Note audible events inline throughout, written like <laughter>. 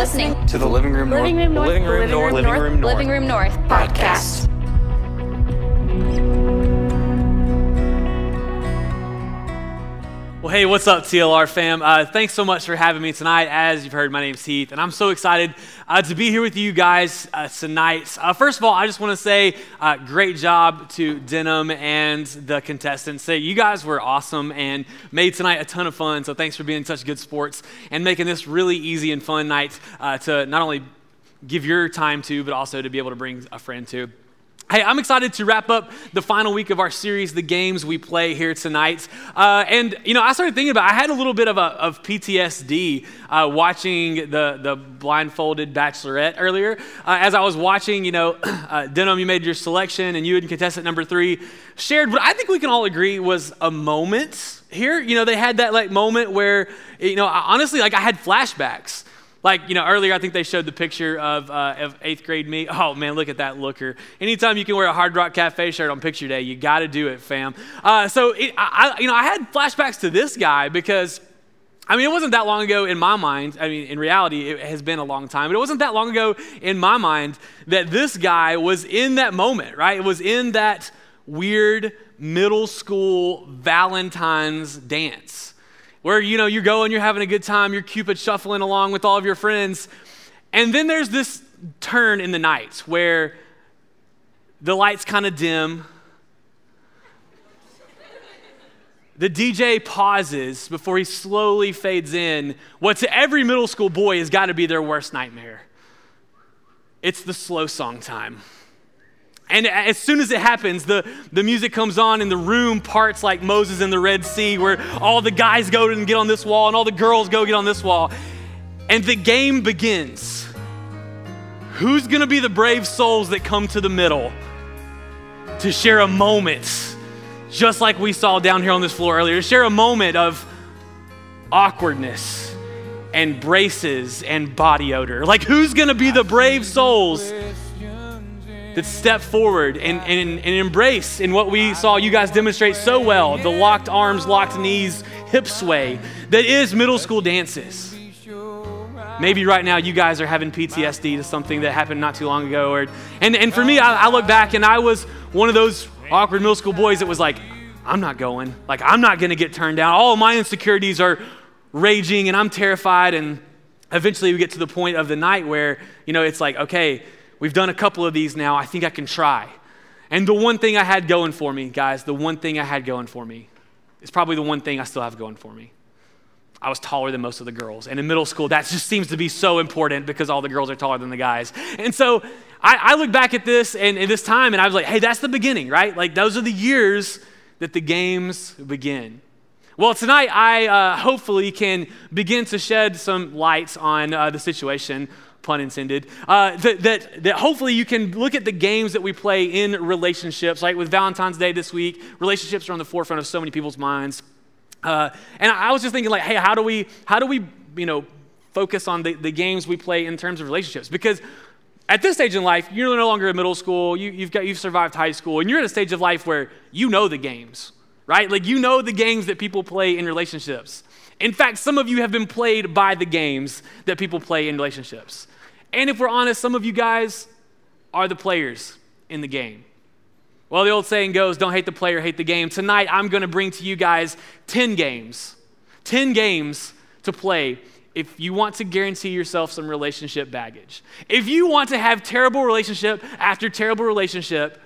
listening to the Living Room North. Living Room North. Living Room North. Living Room North, Living Room North podcast. Well, hey, what's up, TLR fam? Uh, thanks so much for having me tonight. As you've heard, my name's Heath, and I'm so excited uh, to be here with you guys uh, tonight. Uh, first of all, I just want to say uh, great job to Denim and the contestants. Say you guys were awesome and made tonight a ton of fun. So thanks for being such good sports and making this really easy and fun night uh, to not only give your time to, but also to be able to bring a friend to. Hey, I'm excited to wrap up the final week of our series, The Games We Play, here tonight. Uh, and, you know, I started thinking about I had a little bit of, a, of PTSD uh, watching the, the blindfolded bachelorette earlier. Uh, as I was watching, you know, <clears throat> uh, Denim, you made your selection, and you and contestant number three shared what I think we can all agree was a moment here. You know, they had that, like, moment where, you know, honestly, like, I had flashbacks. Like, you know, earlier I think they showed the picture of, uh, of eighth grade me. <laughs> Oh, man, look at that looker. Anytime you can wear a Hard Rock Cafe shirt on picture day, you got to do it, fam. Uh, so, it, I, you know, I had flashbacks to this guy because, I mean, it wasn't that long ago in my mind. I mean, in reality, it has been a long time, but it wasn't that long ago in my mind that this guy was in that moment, right? It was in that weird middle school Valentine's dance where you know you go and you're having a good time, you're Cupid shuffling along with all of your friends. And then there's this turn in the night where the lights kind of dim. The DJ pauses before he slowly fades in. What to every middle school boy has got to be their worst nightmare. It's the slow song time. And as soon as it happens, the, the music comes on and the room parts like Moses in the Red Sea, where all the guys go and get on this wall and all the girls go get on this wall. And the game begins. Who's going to be the brave souls that come to the middle to share a moment, just like we saw down here on this floor earlier, to share a moment of awkwardness and braces and body odor? Like, who's going to be the brave souls? That step forward and, and, and embrace in what we saw you guys demonstrate so well the locked arms, locked knees, hip sway that is middle school dances. Maybe right now you guys are having PTSD to something that happened not too long ago. Or, and, and for me, I, I look back and I was one of those awkward middle school boys that was like, I'm not going. Like, I'm not going to get turned down. All my insecurities are raging and I'm terrified. And eventually we get to the point of the night where, you know, it's like, okay, We've done a couple of these now. I think I can try. And the one thing I had going for me, guys, the one thing I had going for me is probably the one thing I still have going for me. I was taller than most of the girls. And in middle school, that just seems to be so important because all the girls are taller than the guys. And so I, I look back at this and, and this time and I was like, hey, that's the beginning, right? Like those are the years that the games begin. Well, tonight I uh, hopefully can begin to shed some light on uh, the situation pun intended, uh, that, that, that hopefully you can look at the games that we play in relationships. Like with Valentine's Day this week, relationships are on the forefront of so many people's minds. Uh, and I was just thinking, like, hey, how do we, how do we, you know, focus on the, the games we play in terms of relationships? Because at this stage in life, you're no longer in middle school, you, you've, got, you've survived high school, and you're at a stage of life where you know the games, right? Like, you know the games that people play in relationships. In fact, some of you have been played by the games that people play in relationships. And if we're honest, some of you guys are the players in the game. Well, the old saying goes, don't hate the player, hate the game. Tonight, I'm going to bring to you guys 10 games. 10 games to play if you want to guarantee yourself some relationship baggage. If you want to have terrible relationship after terrible relationship,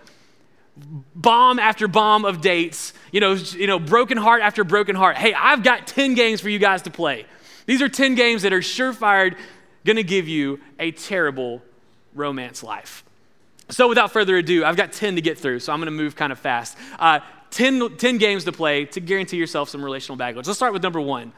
bomb after bomb of dates, you know, you know, broken heart after broken heart. Hey, I've got 10 games for you guys to play. These are 10 games that are surefire going to give you a terrible romance life. So, without further ado, I've got 10 to get through, so I'm going to move kind of fast. Uh, 10, 10 games to play to guarantee yourself some relational baggage. Let's start with number one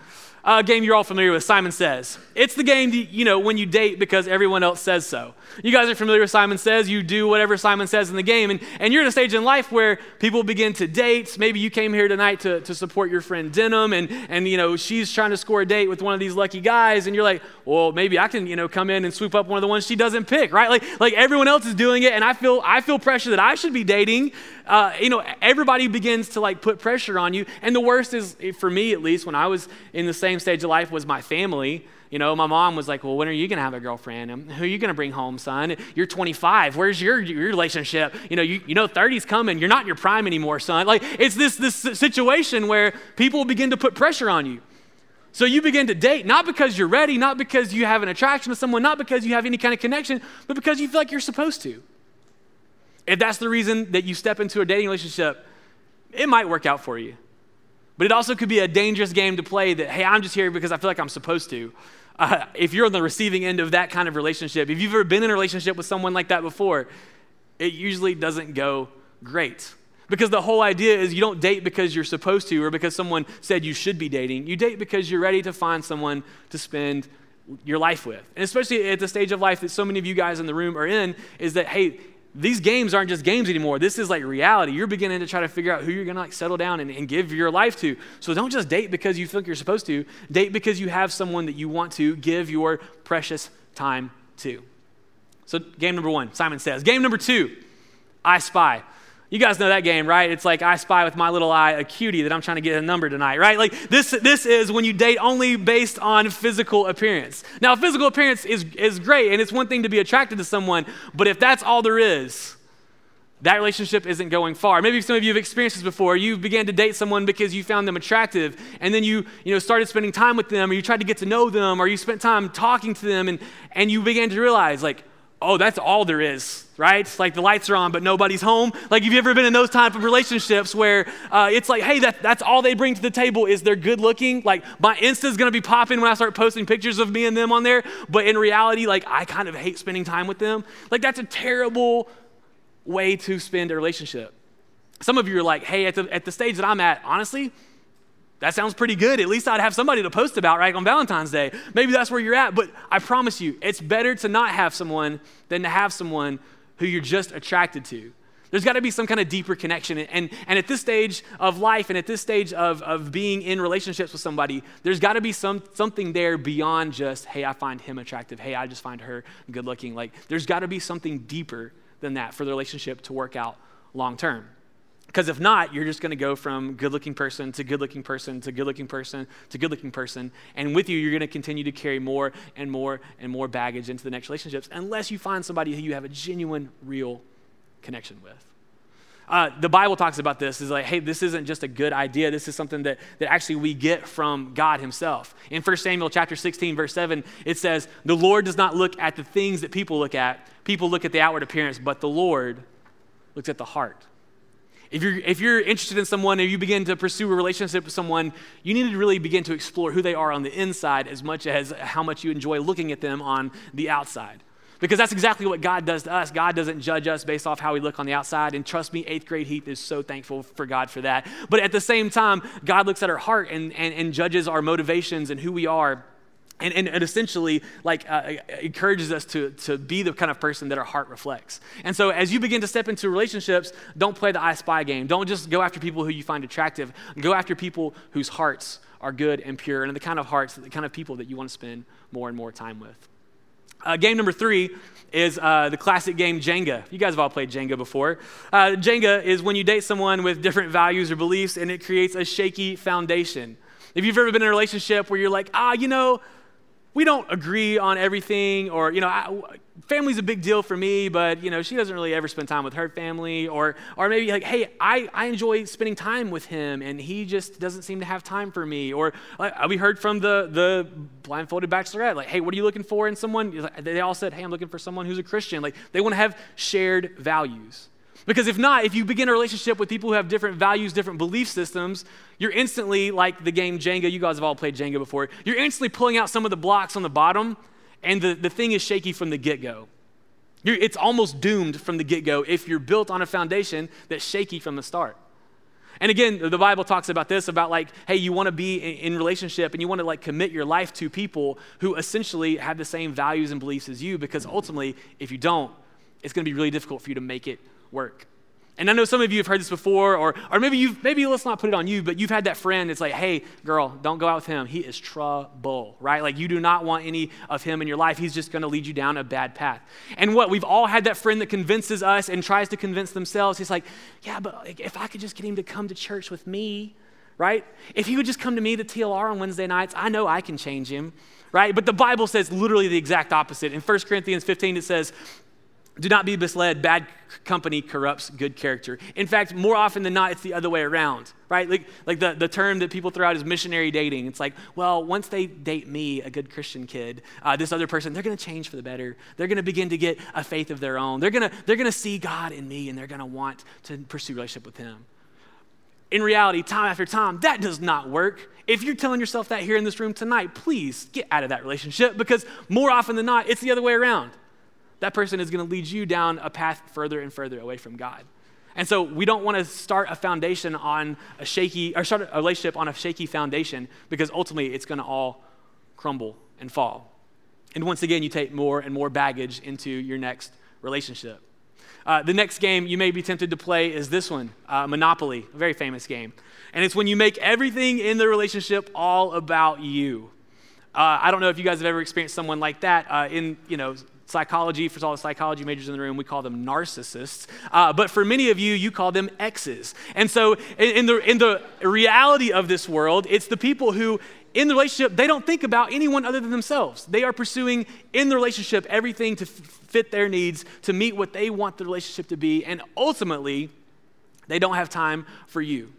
a game you're all familiar with, Simon Says. It's the game, you know, when you date because everyone else says so. You guys are familiar with Simon Says. You do whatever Simon says in the game. And, and you're at a stage in life where people begin to date. Maybe you came here tonight to, to support your friend Denim, and, and, you know, she's trying to score a date with one of these lucky guys. And you're like, well, maybe I can, you know, come in and swoop up one of the ones she doesn't pick, right? Like, like everyone else is doing it. And I feel, I feel pressure that I should be dating. Uh, you know, everybody begins to like put pressure on you. And the worst is, for me at least, when I was in the same same stage of life was my family. You know, my mom was like, Well, when are you going to have a girlfriend? And who are you going to bring home, son? You're 25. Where's your, your relationship? You know, you, you know, 30's coming. You're not in your prime anymore, son. Like, it's this, this situation where people begin to put pressure on you. So you begin to date, not because you're ready, not because you have an attraction to someone, not because you have any kind of connection, but because you feel like you're supposed to. If that's the reason that you step into a dating relationship, it might work out for you. But it also could be a dangerous game to play that, hey, I'm just here because I feel like I'm supposed to. Uh, if you're on the receiving end of that kind of relationship, if you've ever been in a relationship with someone like that before, it usually doesn't go great. Because the whole idea is you don't date because you're supposed to or because someone said you should be dating. You date because you're ready to find someone to spend your life with. And especially at the stage of life that so many of you guys in the room are in, is that, hey, these games aren't just games anymore. This is like reality. You're beginning to try to figure out who you're going to like settle down and, and, give your life to. So don't just date because you think you're supposed to. Date because you have someone that you want to give your precious time to. So game number one, Simon says. Game number two, I spy. You guys know that game, right? It's like I spy with my little eye a cutie that I'm trying to get a number tonight, right? Like this, this is when you date only based on physical appearance. Now, physical appearance is, is great, and it's one thing to be attracted to someone, but if that's all there is, that relationship isn't going far. Maybe some of you have experienced this before. You began to date someone because you found them attractive, and then you, you know, started spending time with them, or you tried to get to know them, or you spent time talking to them, and, and you began to realize, like, oh, that's all there is, right? Like the lights are on, but nobody's home. Like, have you ever been in those type of relationships where uh, it's like, hey, that, that's all they bring to the table is they're good looking? Like, my Insta's gonna be popping when I start posting pictures of me and them on there, but in reality, like, I kind of hate spending time with them. Like, that's a terrible way to spend a relationship. Some of you are like, hey, at the, at the stage that I'm at, honestly, that sounds pretty good. At least I'd have somebody to post about, right, on Valentine's Day. Maybe that's where you're at, but I promise you, it's better to not have someone than to have someone who you're just attracted to. There's got to be some kind of deeper connection. And, and at this stage of life and at this stage of, of being in relationships with somebody, there's got to be some, something there beyond just, hey, I find him attractive. Hey, I just find her good looking. Like, there's got to be something deeper than that for the relationship to work out long term. Because if not, you're just going to go from good looking person to good looking person to good looking person to good looking person. And with you, you're going to continue to carry more and more and more baggage into the next relationships unless you find somebody who you have a genuine, real connection with. Uh, the Bible talks about this is like, hey, this isn't just a good idea. This is something that, that actually we get from God Himself. In 1 Samuel chapter 16, verse 7, it says, The Lord does not look at the things that people look at. People look at the outward appearance, but the Lord looks at the heart. If you're, if you're interested in someone or you begin to pursue a relationship with someone, you need to really begin to explore who they are on the inside as much as how much you enjoy looking at them on the outside. Because that's exactly what God does to us. God doesn't judge us based off how we look on the outside. And trust me, eighth grade Heath is so thankful for God for that. But at the same time, God looks at our heart and, and, and judges our motivations and who we are and, and, and, essentially like uh, encourages us to, to be the kind of person that our heart reflects and so as you begin to step into relationships don't play the i spy game don't just go after people who you find attractive go after people whose hearts are good and pure and the kind of hearts the kind of people that you want to spend more and more time with uh, game number three is uh, the classic game Jenga. You guys have all played Jenga before. Uh, Jenga is when you date someone with different values or beliefs and it creates a shaky foundation. If you've ever been in a relationship where you're like, ah, you know, we don't agree on everything, or, you know, I, family's a big deal for me, but, you know, she doesn't really ever spend time with her family. Or, or maybe like, hey, I, I enjoy spending time with him, and he just doesn't seem to have time for me. Or like, uh, we heard from the, the blindfolded bachelorette, like, hey, what are you looking for in someone? They all said, hey, I'm looking for someone who's a Christian. Like, they want to have shared values. Because if not, if you begin a relationship with people who have different values, different belief systems, you're instantly like the game Jenga. You guys have all played Jenga before. You're instantly pulling out some of the blocks on the bottom, and the, the thing is shaky from the get go. It's almost doomed from the get go if you're built on a foundation that's shaky from the start. And again, the Bible talks about this about like, hey, you want to be in, relationship and you want to like commit your life to people who essentially have the same values and beliefs as you because ultimately, if you don't, it's going to be really difficult for you to make it work. And I know some of you have heard this before, or, or maybe you've, maybe let's not put it on you, but you've had that friend that's like, hey, girl, don't go out with him. He is trouble, right? Like you do not want any of him in your life. He's just going to lead you down a bad path. And what? We've all had that friend that convinces us and tries to convince themselves. He's like, yeah, but if I could just get him to come to church with me, right? If he would just come to me, the TLR on Wednesday nights, I know I can change him, right? But the Bible says literally the exact opposite. In 1 Corinthians 15, it says, do not be misled. Bad company corrupts good character. In fact, more often than not, it's the other way around, right? Like, like the, the term that people throw out is missionary dating. It's like, well, once they date me, a good Christian kid, uh, this other person, they're going to change for the better. They're going to begin to get a faith of their own. They're going to they're to see God in me and they're going to want to pursue relationship with Him. In reality, time after time, that does not work. If you're telling yourself that here in this room tonight, please get out of that relationship because more often than not, it's the other way around that person is going to lead you down a path further and further away from God. And so we don't want to start a foundation on a shaky, or start a relationship on a shaky foundation because ultimately it's going to all crumble and fall. And once again, you take more and more baggage into your next relationship. Uh, the next game you may be tempted to play is this one uh, Monopoly, a very famous game. And it's when you make everything in the relationship all about you. Uh, I don't know if you guys have ever experienced someone like that uh, in, you know, psychology, for all the psychology majors in the room, we call them narcissists. Uh, but for many of you, you call them exes. And so, in, in, the, in the reality of this world, it's the people who, in the relationship, they don't think about anyone other than themselves. They are pursuing in the relationship everything to f- fit their needs, to meet what they want the relationship to be, and ultimately, they don't have time for you.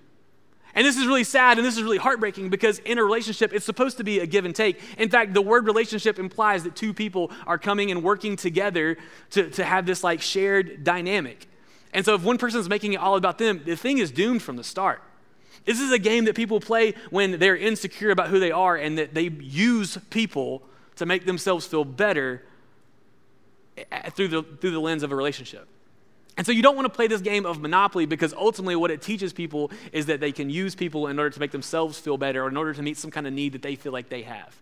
And this is really sad and this is really heartbreaking because in a relationship, it's supposed to be a give and take. In fact, the word relationship implies that two people are coming and working together to, to have this like shared dynamic. And so if one person is making it all about them, the thing is doomed from the start. This is a game that people play when they're insecure about who they are and that they use people to make themselves feel better eh, through the, through the lens of a relationship. And so you don't want to play this game of Monopoly because ultimately what it teaches people is that they can use people in order to make themselves feel better or in order to meet some kind of need that they feel like they have.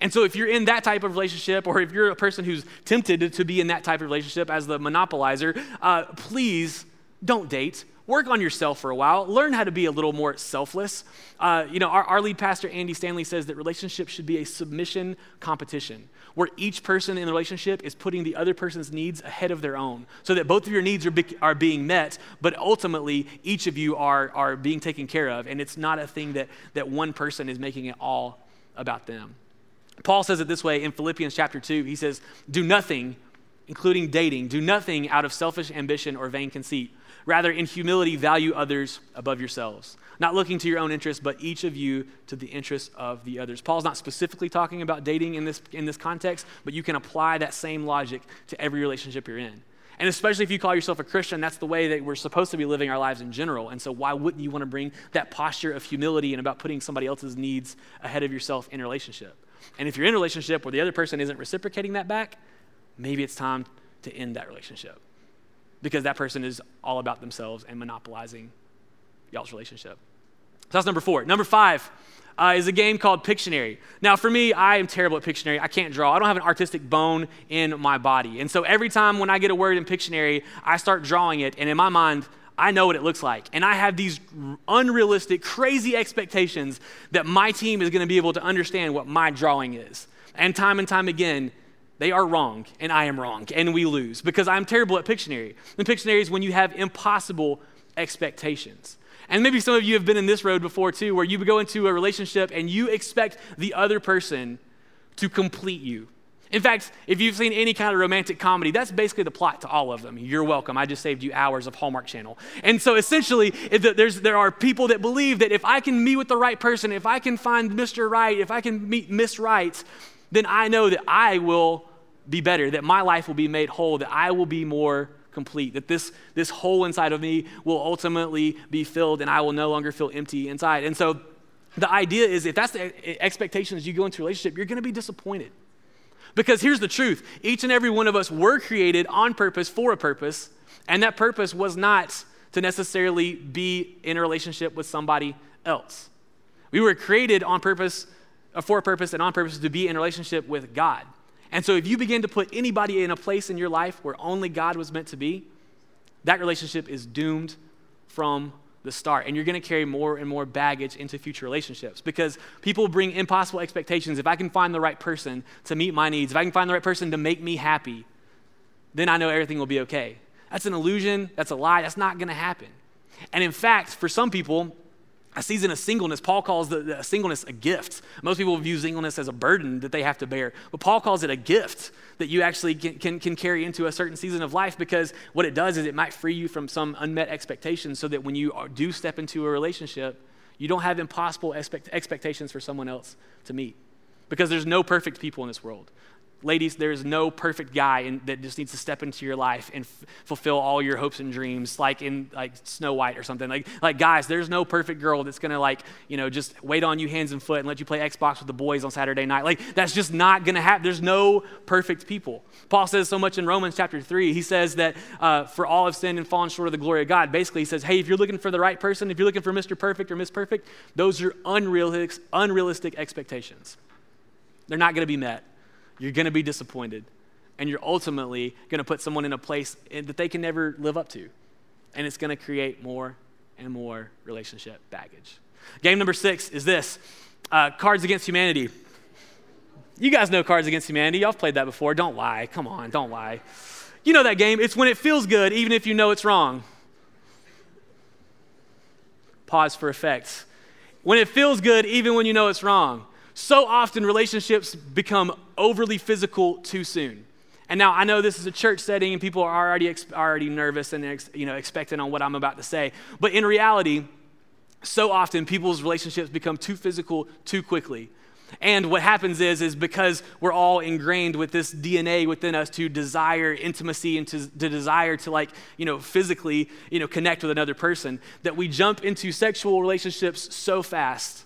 And so if you're in that type of relationship or if you're a person who's tempted to be in that type of relationship as the monopolizer, uh, please don't date work on yourself for a while. Learn how to be a little more selfless. Uh, you know, our, our lead pastor, Andy Stanley, says that relationships should be a submission competition where each person in the relationship is putting the other person's needs ahead of their own so that both of your needs are, be, are being met, but ultimately each of you are, are being taken care of. And it's not a thing that, that one person is making it all about them. Paul says it this way in Philippians chapter 2. He says, Do nothing, including dating, do nothing out of selfish ambition or vain conceit Rather, in humility, value others above yourselves, not looking to your own interests, but each of you to the interests of the others. Paul's not specifically talking about dating in this, in this context, but you can apply that same logic to every relationship you're in. And especially if you call yourself a Christian, that's the way that we're supposed to be living our lives in general. And so, why wouldn't you want to bring that posture of humility and about putting somebody else's needs ahead of yourself in a relationship? And if you're in a relationship where the other person isn't reciprocating that back, maybe it's time to end that relationship because that person is all about themselves and monopolizing y'all's relationship. So that's number four. Number five uh, is a game called Pictionary. Now, for me, I am terrible at Pictionary. I can't draw. I don't have an artistic bone in my body. And so every time when I get a word in Pictionary, I start drawing it. And in my mind, I know what it looks like. And I have these unrealistic, crazy expectations that my team is going to be able to understand what my drawing is. And time and time again, they are wrong, and I am wrong, and we lose because I'm terrible at Pictionary. And Pictionary is when you have impossible expectations. And maybe some of you have been in this road before too, where you go into a relationship and you expect the other person to complete you. In fact, if you've seen any kind of romantic comedy, that's basically the plot to all of them. You're welcome. I just saved you hours of Hallmark Channel. And so essentially, there are people that believe that if I can meet with the right person, if I can find Mr. Right, if I can meet Miss Right, then I know that I will be better, that my life will be made whole, that I will be more complete, that this, this hole inside of me will ultimately be filled and I will no longer feel empty inside. And so the idea is if that's the expectations you go into a relationship, you're going to be disappointed. Because here's the truth each and every one of us were created on purpose for a purpose, and that purpose was not to necessarily be in a relationship with somebody else. We were created on purpose uh, for a purpose and on purpose to be in relationship with God. And so if you begin to put anybody in a place in your life where only God was meant to be, that relationship is doomed from the start. And you're going to carry more and more baggage into future relationships because people bring impossible expectations. If I can find the right person to meet my needs, if I can find the right person to make me happy, then I know everything will be okay. That's an illusion. That's a lie. That's not going to happen. And in fact, for some people, a season of singleness. Paul calls the, the, singleness a gift. Most people view singleness as a burden that they have to bear, but Paul calls it a gift that you actually can, can, can, carry into a certain season of life because what it does is it might free you from some unmet expectations so that when you do step into a relationship, you don't have impossible expect, expectations for someone else to meet because there's no perfect people in this world. Ladies, there is no perfect guy in, that just needs to step into your life and f- fulfill all your hopes and dreams, like in like Snow White or something. Like, like guys, there's no perfect girl that's gonna like you know just wait on you hands and foot and let you play Xbox with the boys on Saturday night. Like that's just not gonna happen. There's no perfect people. Paul says so much in Romans chapter three. He says that uh, for all have sinned and fallen short of the glory of God. Basically, he says, hey, if you're looking for the right person, if you're looking for Mr. Perfect or Miss Perfect, those are unrealistic, unrealistic expectations. They're not gonna be met you're going to be disappointed. And you're ultimately going to put someone in a place that they can never live up to. And it's going to create more and more relationship baggage. Game number six is this uh, Cards Against Humanity. You guys know Cards Against Humanity. Y'all played that before. Don't lie. Come on, don't lie. You know that game. It's when it feels good, even if you know it's wrong. Pause for effect. When it feels good, even when you know it's wrong. So often relationships become overly physical too soon. And now I know this is a church setting and people are already, already nervous and you know, expecting on what I'm about to say. But in reality, so often people's relationships become too physical too quickly. And what happens is, is because we're all ingrained with this DNA within us to desire intimacy and to, to, desire to like, you know, physically, you know, connect with another person, that we jump into sexual relationships so fast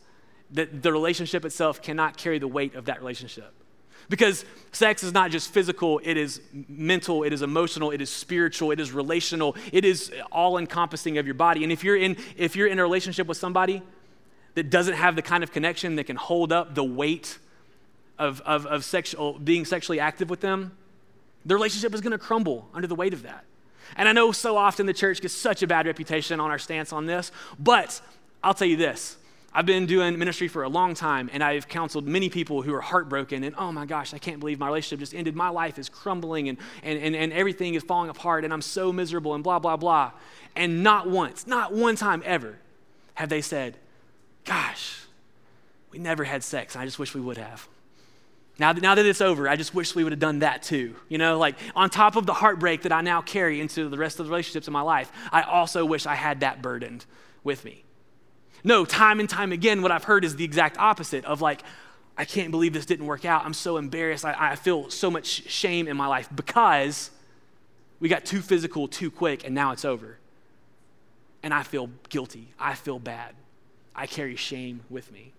that the relationship itself cannot carry the weight of that relationship. Because sex is not just physical, it is mental, it is emotional, it is spiritual, it is relational, it is all encompassing of your body. And if you're in if you're in a relationship with somebody that doesn't have the kind of connection that can hold up the weight of, of, of sexual, being sexually active with them, the relationship is to crumble under the weight of that. And I know so often the church gets such a bad reputation on our stance on this, but I'll tell you this I've been doing ministry for a long time, and I've counseled many people who are heartbroken and, oh my gosh, I can't believe my relationship just ended. My life is crumbling and, and, and, and everything is falling apart, and I'm so miserable, and blah, blah, blah. And not once, not one time ever, have they said, gosh, we never had sex, and I just wish we would have. Now that, now that it's over, I just wish we would have done that too. You know, like on top of the heartbreak that I now carry into the rest of the relationships in my life, I also wish I had that burdened with me. No, time and time again, what I've heard is the exact opposite of like, I can't believe this didn't work out. I'm so embarrassed. I, I feel so much shame in my life because we got too physical too quick and now it's over. And I feel guilty. I feel bad. I carry shame with me.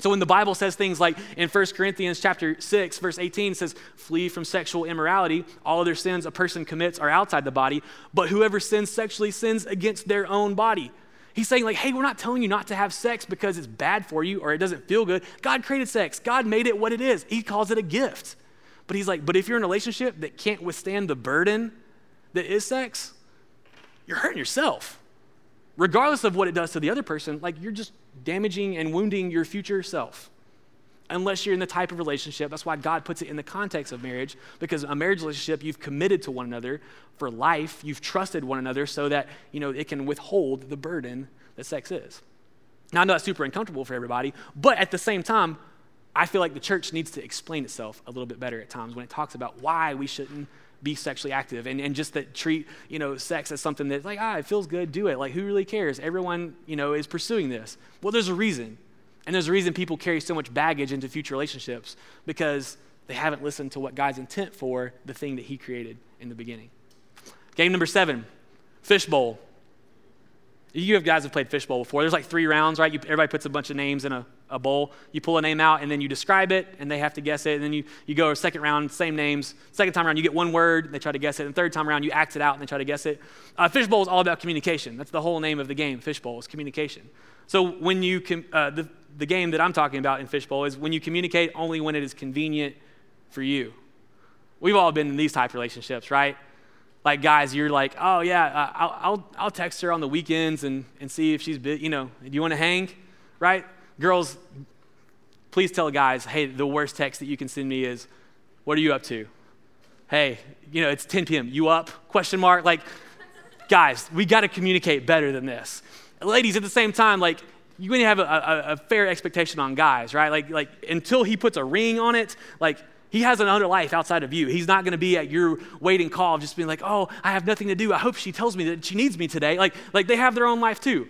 So when the Bible says things like in 1 Corinthians chapter 6 verse 18 says flee from sexual immorality, all other sins a person commits are outside the body, but whoever sins sexually sins against their own body. He's saying, like, hey, we're not telling you not to have sex because it's bad for you or it doesn't feel good. God created sex, God made it what it is. He calls it a gift. But he's like, but if you're in a relationship that can't withstand the burden that is sex, you're hurting yourself. Regardless of what it does to the other person, like, you're just damaging and wounding your future self unless you're in the type of relationship. That's why God puts it in the context of marriage, because a marriage relationship, you've committed to one another for life, you've trusted one another so that, you know, it can withhold the burden that sex is. Now, I know that's super uncomfortable for everybody, but at the same time, I feel like the church needs to explain itself a little bit better at times when it talks about why we shouldn't be sexually active and, and just that treat you know sex as something that's like ah it feels good do it like who really cares everyone you know is pursuing this well there's a reason and there's a reason people carry so much baggage into future relationships because they haven't listened to what God's intent for the thing that He created in the beginning. Game number seven, fishbowl. You have guys have played fishbowl before. There's like three rounds, right? You, everybody puts a bunch of names in a, a bowl. You pull a name out, and then you describe it, and they have to guess it. And then you, you go a second round, same names. Second time around, you get one word, they try to guess it. And third time around, you act it out, and they try to guess it. Uh, fishbowl is all about communication. That's the whole name of the game, fishbowl, is communication. So when you, com- uh, the, the game that I'm talking about in Fishbowl is when you communicate only when it is convenient for you. We've all been in these type of relationships, right? Like guys, you're like, oh yeah, uh, I'll, I'll, I'll text her on the weekends and, and see if she's, you know, do you want to hang, right? Girls, please tell guys, hey, the worst text that you can send me is, what are you up to? Hey, you know, it's 10 p.m. You up? Question mark. Like, guys, we got to communicate better than this. Ladies, at the same time, like, you need to have a, a, a, fair expectation on guys, right? Like, like until he puts a ring on it, like he has another life outside of you. He's not going to be at your waiting call, just being like, "Oh, I have nothing to do. I hope she tells me that she needs me today." Like, like they have their own life too.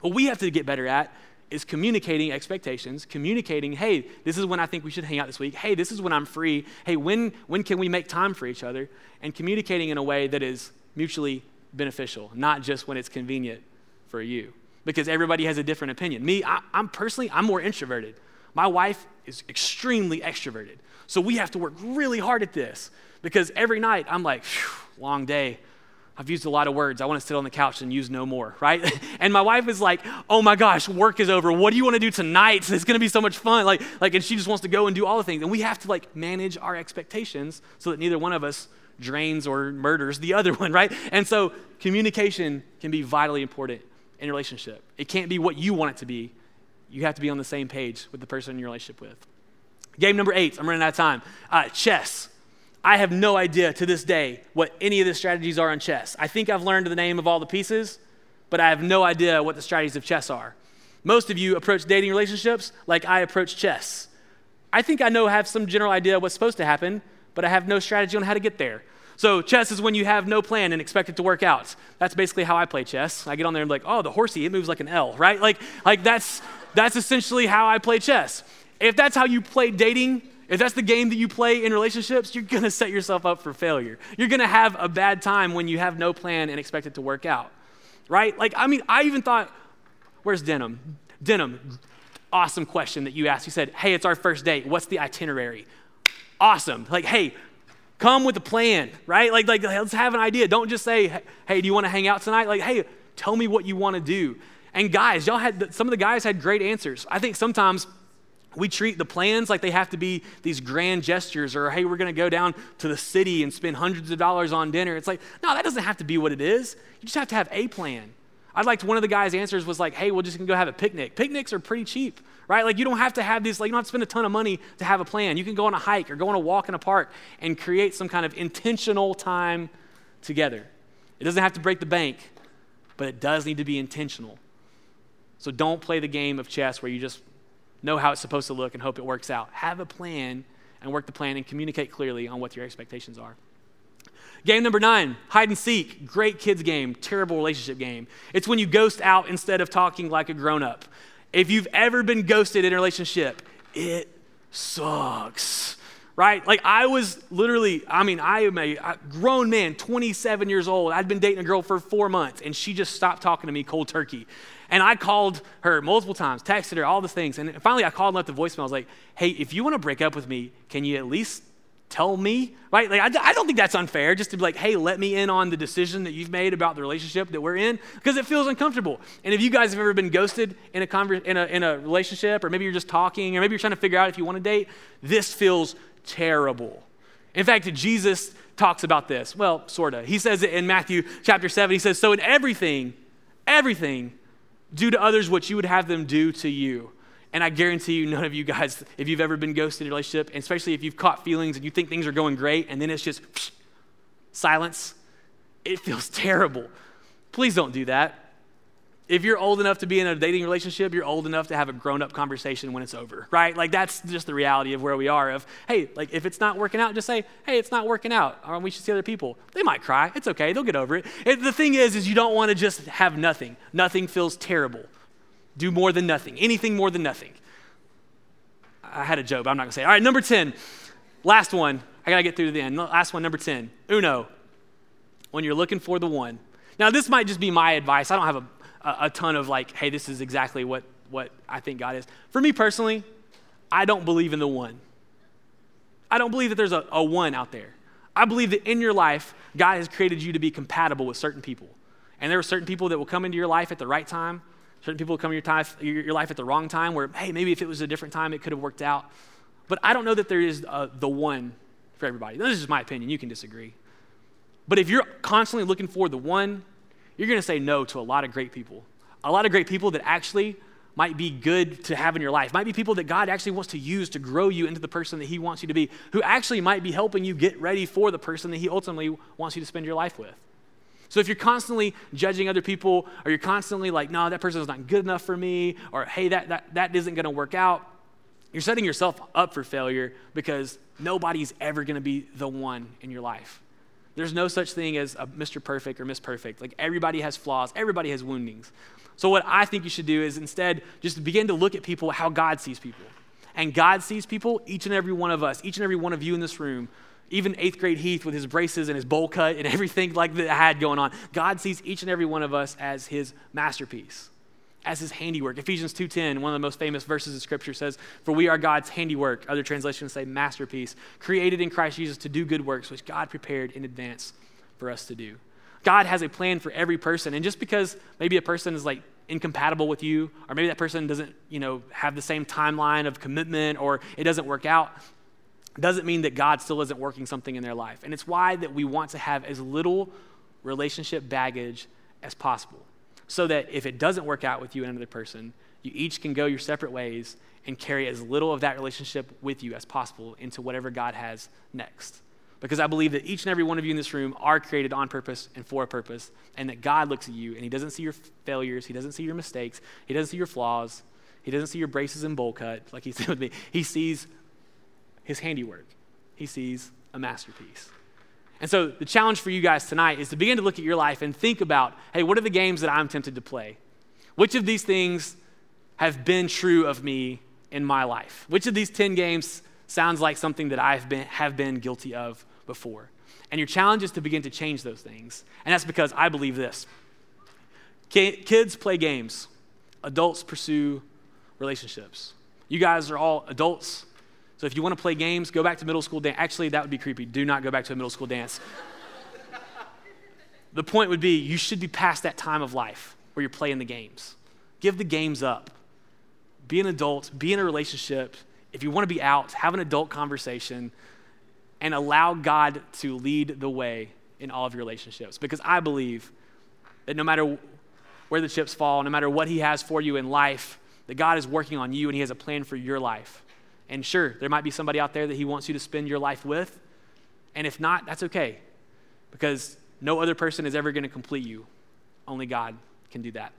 What we have to get better at is communicating expectations, communicating, "Hey, this is when I think we should hang out this week. Hey, this is when I'm free. Hey, when when can we make time for each other?" And communicating in a way that is mutually beneficial, not just when it's convenient for you because everybody has a different opinion. Me, I, am personally, I'm more introverted. My wife is extremely extroverted. So we have to work really hard at this because every night I'm like, long day. I've used a lot of words. I want to sit on the couch and use no more, <laughs> right? And my wife is like, "Oh my gosh, work is over. What do you want to do tonight? <laughs> It's going to be so much fun." Like, like, and she just wants to go and do all the things. And we have to like manage our expectations so that neither one of us drains or murders the <laughs> other one, right? And so communication can be vitally important in relationship. It can't be what you want it to be. You have to be on the same page with the person in your relationship with. Game number eight, I'm running out of time. Uh, chess. I have no idea to this day what any of the strategies are on chess. I think I've learned the name of all the pieces, but I have no idea what the strategies of chess are. Most of you approach dating relationships like I approach chess. I think I know, have some general idea what's supposed to happen, but I have no strategy on how to get there. So chess is when you have no plan and expect it to work out. That's basically how I play chess. I get on there and be like, oh, the horsey, it moves like an L, right? Like, like that's that's essentially how I play chess. If that's how you play dating, if that's the game that you play in relationships, you're gonna set yourself up for failure. You're gonna have a bad time when you have no plan and expect it to work out. Right? Like, I mean, I even thought, where's denim? Denim, awesome question that you asked. You said, hey, it's our first date. What's the itinerary? Awesome. Like, hey, Come with a plan, right? Like, like let's have an idea. Don't just say, hey, do you want to hang out tonight? Like, hey, tell me what you want to do. And guys, y'all had, some of the guys had great answers. I think sometimes we treat the plans like they have to be these grand gestures or, hey, we're going to go down to the city and spend hundreds of dollars on dinner. It's like, no, that doesn't have to be what it is. You just have to have a plan. I liked one of the guys' answers was like, hey, we're just gonna go have a picnic. Picnics are pretty cheap, right? Like you don't have to have these, like you don't have to spend a ton of money to have a plan. You can go on a hike or go on a walk in a park and create some kind of intentional time together. It doesn't have to break the bank, but it does need to be intentional. So don't play the game of chess where you just know how it's supposed to look and hope it works out. Have a plan and work the plan and communicate clearly on what your expectations are. Game number nine, hide and seek. Great kids game, terrible relationship game. It's when you ghost out instead of talking like a grown up. If you've ever been ghosted in a relationship, it sucks. Right? Like I was literally, I mean, I am a grown man, 27 years old. I'd been dating a girl for four months, and she just stopped talking to me cold turkey. And I called her multiple times, texted her, all the things. And finally, I called and left the voicemail. I was like, hey, if you want to break up with me, can you at least tell me, right? Like, I, I, don't think that's unfair just to be like, hey, let me in on the decision that you've made about the relationship that we're in, because it feels uncomfortable. And if you guys have ever been ghosted in a, conver- in, a, in a relationship, or maybe you're just talking, or maybe you're trying to figure out if you want to date, this feels terrible. In fact, Jesus talks about this. Well, sort of. He says it in Matthew chapter 7. He says, So in everything, everything, do to others what you would have them do to you. And I guarantee you, none of you guys, if you've ever been ghosted in a relationship, especially if you've caught feelings and you think things are going great, and then it's just psh, silence, it feels terrible. Please don't do that. If you're old enough to be in a dating relationship, you're old enough to have a grown up conversation when it's over, right? Like that's just the reality of where we are. Of, hey, like if it's not working out, just say, hey, it's not working out, or we should see other people. They might cry. It's okay. They'll get over it. it the thing is, is you don't want to just have nothing. Nothing feels terrible. Do more than nothing, anything more than nothing. I had a joke, I'm not gonna say it. All right, number 10, last one. I gotta get through to the end. Last one, number 10. Uno, when you're looking for the one. Now, this might just be my advice. I don't have a, a, a ton of like, hey, this is exactly what, what I think God is. For me personally, I don't believe in the one. I don't believe that there's a, a one out there. I believe that in your life, God has created you to be compatible with certain people. And there are certain people that will come into your life at the right time, Certain people come in your, time, your life at the wrong time where, hey, maybe if it was a different time, it could have worked out. But I don't know that there is uh, the one for everybody. This is my opinion. You can disagree. But if you're constantly looking for the one, you're going to say no to a lot of great people. A lot of great people that actually might be good to have in your life, might be people that God actually wants to use to grow you into the person that He wants you to be, who actually might be helping you get ready for the person that He ultimately wants you to spend your life with. So if you're constantly judging other people, or you're constantly like, no, that person's not good enough for me, or hey, that, that, that isn't going to work out, you're setting yourself up for failure because nobody's ever going to be the one in your life. There's no such thing as a Mr. Perfect or Miss Perfect. Like everybody has flaws, everybody has woundings. So, what I think you should do is instead just begin to look at people how God sees people. And God sees people, each and every one of us, each and every one of you in this room, even eighth grade Heath with his braces and his bowl cut and <laughs> everything like that I had going on. God sees each and every one of us as his masterpiece, as his handiwork. Ephesians 2:10, one of the most famous verses of scripture says, "For we are God's handiwork." Other translations say masterpiece, created in Christ Jesus to do good works which God prepared in advance for us to do. God has a plan for every person. And just because maybe a person is like incompatible with you, or maybe that person doesn't, you know, have the same timeline of commitment or it doesn't work out, doesn't mean that God still isn't working something in their life. And it's why that we want to have as little relationship baggage as possible. So that if it doesn't work out with you and another person, you each can go your separate ways and carry as little of that relationship with you as possible into whatever God has next because I believe that each and every one of you in this room are created on purpose and for a purpose, and that God looks at you and He doesn't see your failures, He doesn't see your mistakes, He doesn't see your flaws, He doesn't see your braces and bowl cut, like He said with me. He sees His handiwork, He sees a masterpiece. And so the challenge for you guys tonight is to begin to look at your life and think about hey, what are the games that I'm tempted to play? Which of these things have been true of me in my life? Which of these 10 games sounds like something that I've been, have been guilty of before. And your challenge is to begin to change those things. And that's because I believe this kids play games, adults pursue relationships. You guys are all adults. So if you want to play games, go back to middle school dance. Actually, that would be creepy. Do not go back to a middle school dance. the point would be you should be past that time of life where you're playing the games. Give the games up. Be an adult, be in a relationship. If you want to be out, have an adult conversation and allow God to lead the way in all of your relationships. Because I believe that no matter where the chips fall, no matter what He has for you in life, that God is working on you and He has a plan for your life. And sure, there might be somebody out there that He wants you to spend your life with. And if not, that's okay. Because no other person is ever going to complete you. Only God can do that.